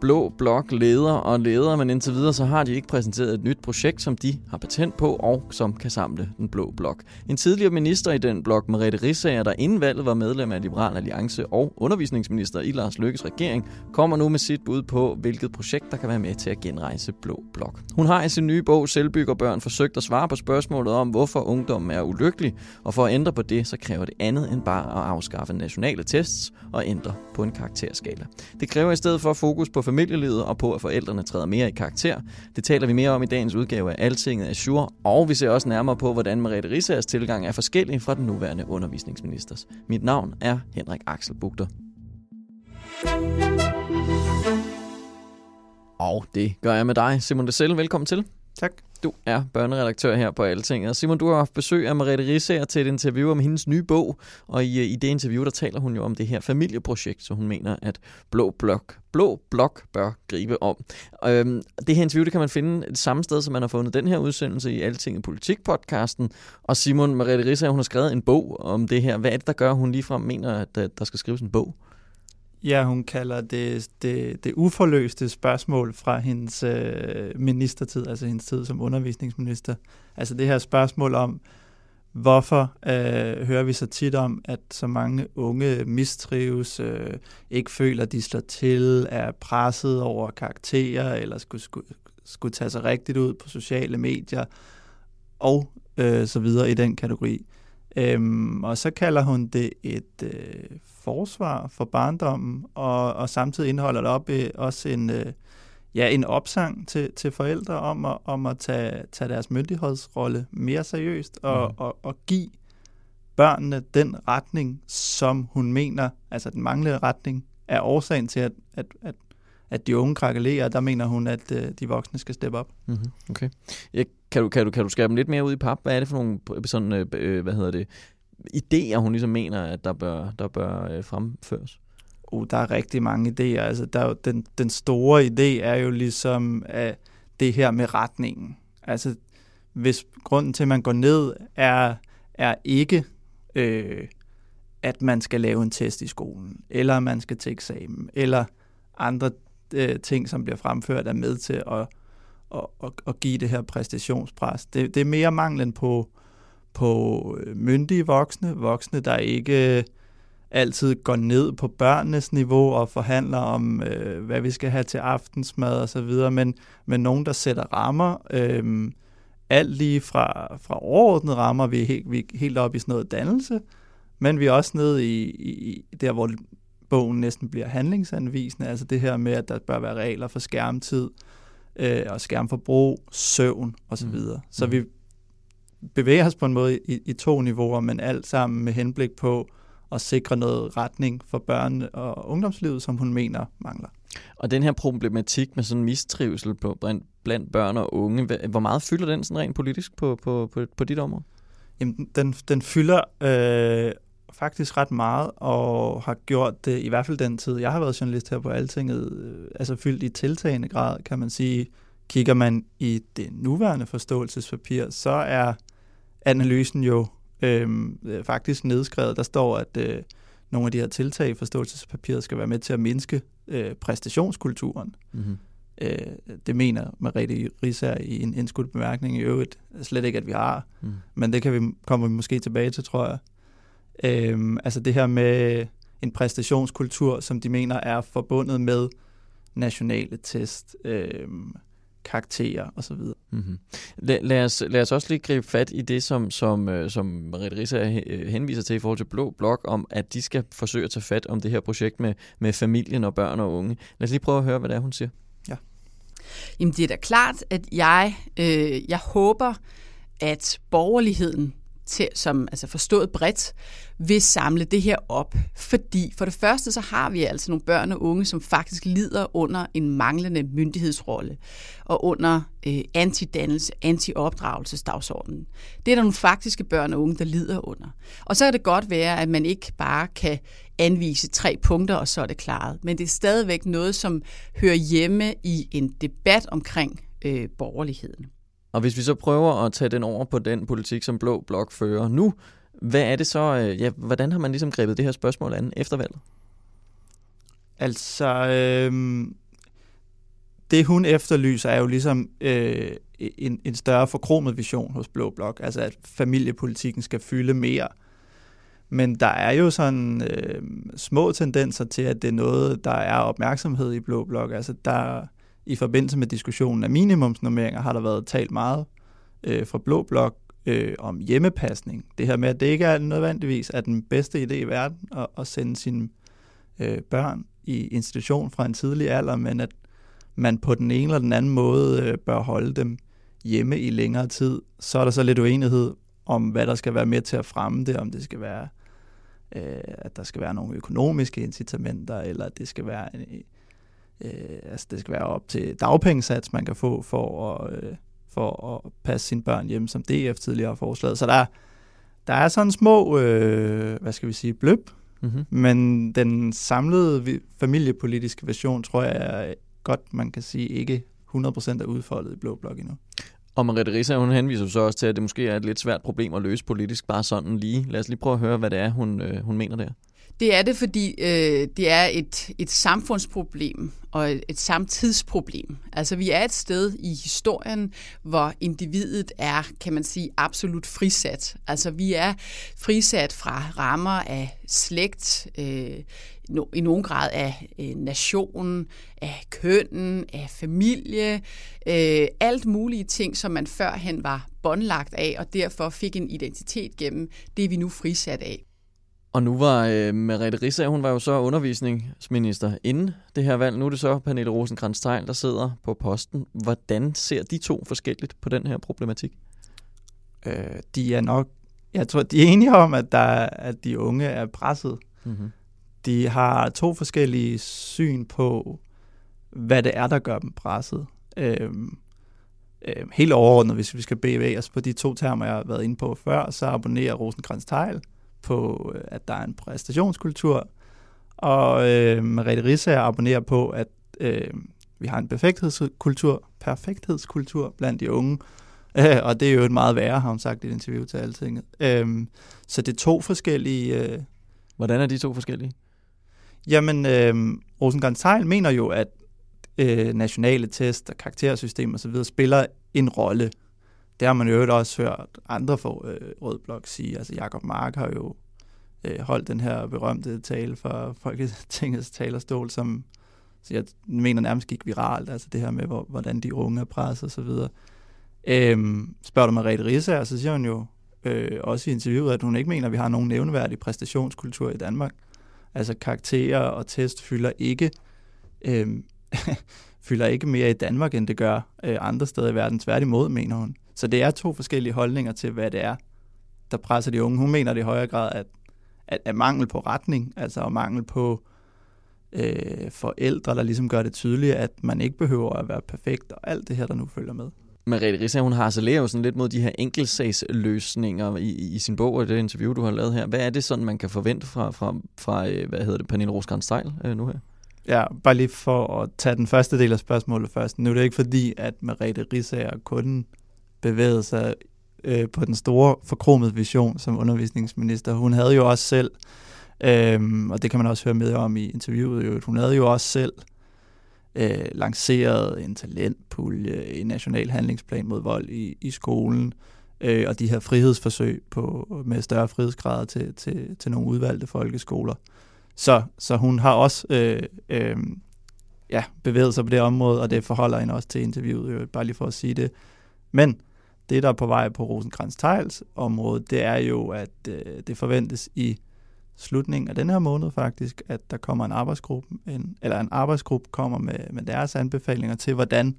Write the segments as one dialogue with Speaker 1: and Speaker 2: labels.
Speaker 1: Blå Blok leder og leder, men indtil videre så har de ikke præsenteret et nyt projekt, som de har patent på og som kan samle den Blå Blok. En tidligere minister i den blok, Merete Rissager, der inden valget var medlem af Liberal Alliance og undervisningsminister i Lars Løkkes regering, kommer nu med sit bud på, hvilket projekt der kan være med til at genrejse Blå Blok. Hun har i sin nye bog Selvbyggerbørn forsøgt at svare på spørgsmålet om, hvorfor ungdommen er ulykkelig, og for at ændre på det, så kræver det andet end bare at afskaffe nationale tests og ændre på en karakterskala. Det kræver i stedet for fokus på familielivet og på, at forældrene træder mere i karakter. Det taler vi mere om i dagens udgave af Altinget Azure, og vi ser også nærmere på, hvordan Merete Rissers tilgang er forskellig fra den nuværende undervisningsministers. Mit navn er Henrik Axel Bugter. Og det gør jeg med dig, Simon Dessel. Velkommen til.
Speaker 2: Tak.
Speaker 1: Du er børneredaktør her på Altinget. Simon, du har haft besøg af Mariette Risser til et interview om hendes nye bog, og i, øh, i det interview, der taler hun jo om det her familieprojekt, så hun mener, at Blå Blok, Blå Blok bør gribe om. Øhm, det her interview, det kan man finde det samme sted, som man har fundet den her udsendelse i Altinget Politik-podcasten. Og Simon Mariette Risser, hun har skrevet en bog om det her. Hvad er det, der gør, at hun ligefrem mener, at der skal skrives en bog?
Speaker 2: Ja, hun kalder det det, det uforløste spørgsmål fra hendes øh, ministertid, altså hendes tid som undervisningsminister. Altså det her spørgsmål om, hvorfor øh, hører vi så tit om, at så mange unge mistrives, øh, ikke føler, at de slår til, er presset over karakterer, eller skulle, skulle, skulle tage sig rigtigt ud på sociale medier, og øh, så videre i den kategori. Øhm, og så kalder hun det et øh, forsvar for barndommen, og, og samtidig indeholder det op øh, også en, øh, ja, en opsang til, til forældre om at, om at tage, tage deres myndighedsrolle mere seriøst og, mm. og, og give børnene den retning, som hun mener, altså den manglende retning, er årsagen til, at, at, at, at de unge krakelerer. Der mener hun, at øh, de voksne skal steppe op.
Speaker 1: Mm-hmm. Okay. Jeg, kan, du, kan, du, kan du skabe dem lidt mere ud i pap? Hvad er det for nogle sådan, øh, øh, hvad hedder det, idéer, hun ligesom mener, at der bør, der bør øh, fremføres?
Speaker 2: Oh, der er rigtig mange idéer. Altså, der er jo, den, den store idé er jo ligesom at det her med retningen. Altså, hvis grunden til, at man går ned, er, er ikke, øh, at man skal lave en test i skolen, eller man skal til eksamen, eller andre øh, ting, som bliver fremført, er med til at, at, at, at give det her præstationspres. Det, det er mere manglen på, på øh, myndige voksne, voksne, der ikke altid går ned på børnenes niveau og forhandler om, øh, hvad vi skal have til aftensmad og så videre, men, men nogen, der sætter rammer, øh, alt lige fra, fra overordnede rammer, vi er, helt, vi er helt op i sådan noget dannelse, men vi er også nede i, i der, hvor bogen næsten bliver handlingsanvisende, altså det her med, at der bør være regler for skærmtid øh, og skærmforbrug, søvn osv. Så, videre. så mm. vi bevæger os på en måde i, i to niveauer, men alt sammen med henblik på at sikre noget retning for børn- og ungdomslivet, som hun mener mangler.
Speaker 1: Og den her problematik med sådan mistrivsel på, blandt børn og unge, hvor meget fylder den sådan rent politisk på, på, på, på dit område?
Speaker 2: Jamen, den, den fylder øh, faktisk ret meget, og har gjort det, i hvert fald den tid, jeg har været journalist her på Altinget, øh, altså fyldt i tiltagende grad, kan man sige. Kigger man i det nuværende forståelsespapir, så er analysen jo øhm, øh, faktisk nedskrevet. Der står, at øh, nogle af de her tiltag i forståelsespapiret skal være med til at mindske øh, præstationskulturen. Mm-hmm. Øh, det mener Mariette Risser i en indskudt bemærkning i øvrigt slet ikke, at vi har. Mm. Men det kan vi komme vi måske tilbage til, tror jeg. Øhm, altså det her med en præstationskultur, som de mener er forbundet med nationale test, øhm, karakterer osv. Mm-hmm.
Speaker 1: Lad, lad, os, lad os også lige gribe fat i det, som, som, øh, som Marit Rissa øh, henviser til i forhold til Blå Blok, om at de skal forsøge at tage fat om det her projekt med, med familien og børn og unge. Lad os lige prøve at høre, hvad det er, hun siger.
Speaker 3: Ja. Jamen det er da klart, at jeg, øh, jeg håber, at borgerligheden til, som altså forstået bredt, vil samle det her op. Fordi for det første, så har vi altså nogle børn og unge, som faktisk lider under en manglende myndighedsrolle og under øh, antidannelse, antiopdragelsesdagsordenen. Det er der nogle faktiske børn og unge, der lider under. Og så kan det godt være, at man ikke bare kan anvise tre punkter, og så er det klaret. Men det er stadigvæk noget, som hører hjemme i en debat omkring øh, borgerligheden.
Speaker 1: Og hvis vi så prøver at tage den over på den politik, som Blå Blok fører nu, hvad er det så, øh, ja, hvordan har man ligesom grebet det her spørgsmål an efter valget?
Speaker 2: Altså, øh, det hun efterlyser er jo ligesom øh, en, en større forkromet vision hos Blå Blok, altså at familiepolitikken skal fylde mere. Men der er jo sådan øh, små tendenser til, at det er noget, der er opmærksomhed i Blå Blok. Altså der i forbindelse med diskussionen af minimumsnormeringer har der været talt meget øh, fra Blå Blok øh, om hjemmepasning. Det her med, at det ikke er nødvendigvis er den bedste idé i verden at, at sende sine øh, børn i institution fra en tidlig alder, men at man på den ene eller den anden måde øh, bør holde dem hjemme i længere tid. Så er der så lidt uenighed om, hvad der skal være med til at fremme det, om det skal være, øh, at der skal være nogle økonomiske incitamenter, eller at det skal være en, øh, altså det skal være op til dagpengesats, man kan få for at, øh, for at passe sine børn hjem, som DF tidligere har foreslået. Så der, der er sådan små, øh, hvad skal vi sige, bløb, mm-hmm. men den samlede familiepolitiske version, tror jeg, er godt, man kan sige, ikke 100% er udfoldet i Blå Blok endnu.
Speaker 1: Og Mariette Rissa, hun henviser så også til, at det måske er et lidt svært problem at løse politisk, bare sådan lige. Lad os lige prøve at høre, hvad det er, hun, øh, hun mener der.
Speaker 3: Det er det, fordi øh, det er et, et samfundsproblem og et, et samtidsproblem. Altså vi er et sted i historien, hvor individet er, kan man sige, absolut frisat. Altså vi er frisat fra rammer af slægt, øh, no, i nogen grad af øh, nationen, af kønnen, af familie, øh, alt mulige ting, som man førhen var båndlagt af, og derfor fik en identitet gennem det, vi nu frisat af.
Speaker 1: Og nu var øh, Merete Rissa, hun var jo så undervisningsminister inden det her valg. Nu er det så Pernille rosenkrantz der sidder på posten. Hvordan ser de to forskelligt på den her problematik?
Speaker 2: Øh, de er nok, jeg tror, de er enige om, at, der, at de unge er presset. Mm-hmm. De har to forskellige syn på, hvad det er, der gør dem presset. Øh, øh, helt overordnet, hvis vi skal bevæge os på de to termer, jeg har været inde på før, så abonnerer rosenkrantz på, øh, at der er en præstationskultur, og øh, Merete Rissager abonnerer på, at øh, vi har en perfekthedskultur, perfekthedskultur blandt de unge, øh, og det er jo et meget værre, har hun sagt i et interview til Altinget. Øh, så det er to forskellige... Øh,
Speaker 1: Hvordan er de to forskellige?
Speaker 2: Jamen, øh, rosengrantz mener jo, at øh, nationale test og karaktersystem osv. spiller en rolle det har man jo også hørt andre for øh, Rød Blok sige. Altså Jakob Mark har jo øh, holdt den her berømte tale fra Folketingets talerstol, som så jeg mener nærmest gik viralt, altså det her med, hvor, hvordan de unge er presset og så videre. Øhm, spørger du Mariette Risse, så siger hun jo øh, også i interviewet, at hun ikke mener, at vi har nogen nævneværdig præstationskultur i Danmark. Altså karakterer og test fylder ikke øh, fylder ikke mere i Danmark, end det gør øh, andre steder i verden. Tværtimod, mener hun. Så det er to forskellige holdninger til, hvad det er, der presser de unge. Hun mener det i højere grad, at, at, at mangel på retning, altså og mangel på øh, forældre, der ligesom gør det tydeligt, at man ikke behøver at være perfekt, og alt det her, der nu følger med.
Speaker 1: Mariette Rissa, hun harcelerer jo sådan lidt mod de her enkeltsagsløsninger i, i sin bog og det interview, du har lavet her. Hvad er det sådan, man kan forvente fra, fra, fra øh, hvad hedder det, Pernille Rosgaard øh, nu her?
Speaker 2: Ja, bare lige for at tage den første del af spørgsmålet først. Nu er det ikke fordi, at Mariette Rissager kun bevægede sig øh, på den store forkromede vision som undervisningsminister. Hun havde jo også selv, øh, og det kan man også høre med om i interviewet, jo, hun havde jo også selv øh, lanceret en talentpulje, en national handlingsplan mod vold i, i skolen, øh, og de her frihedsforsøg på, med større frihedsgrader til, til, til nogle udvalgte folkeskoler. Så, så hun har også øh, øh, ja, bevæget sig på det område, og det forholder hende også til interviewet, jo, bare lige for at sige det. Men det, der er på vej på rosenkrantz teils område, det er jo, at øh, det forventes i slutningen af den her måned faktisk, at der kommer en arbejdsgruppe, en, eller en arbejdsgruppe kommer med, med deres anbefalinger til, hvordan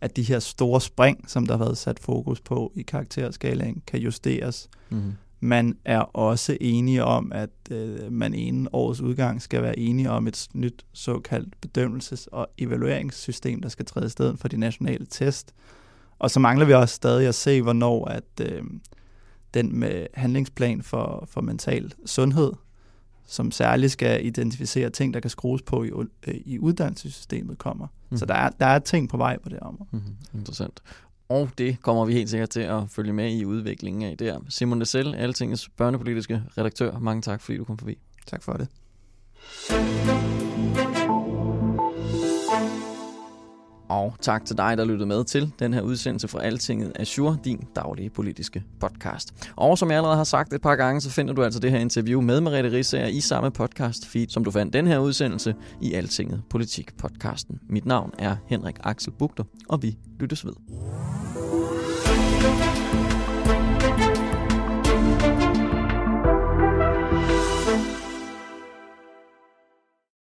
Speaker 2: at de her store spring, som der har været sat fokus på i karakterskalaen, kan justeres. Mm-hmm. Man er også enige om, at øh, man inden årets udgang skal være enige om et nyt såkaldt bedømmelses- og evalueringssystem, der skal træde i stedet for de nationale test. Og så mangler vi også stadig at se, hvornår at øh, den med handlingsplan for, for mental sundhed, som særligt skal identificere ting, der kan skrues på i, øh, i uddannelsessystemet, kommer. Mm. Så
Speaker 1: Mhm.
Speaker 2: der er, der er ting på vej på det område.
Speaker 1: Mm-hmm. Interessant. Og det kommer vi helt sikkert til at følge med i udviklingen af der. Simon Lessel, Altingets børnepolitiske redaktør. Mange tak, fordi du kom forbi.
Speaker 2: Tak for det.
Speaker 1: Og tak til dig, der lyttede med til den her udsendelse fra Altinget Azure, din daglige politiske podcast. Og som jeg allerede har sagt et par gange, så finder du altså det her interview med Merete Rissager i samme podcast feed, som du fandt den her udsendelse i Altinget Politik podcasten. Mit navn er Henrik Axel Bugter, og vi lyttes ved.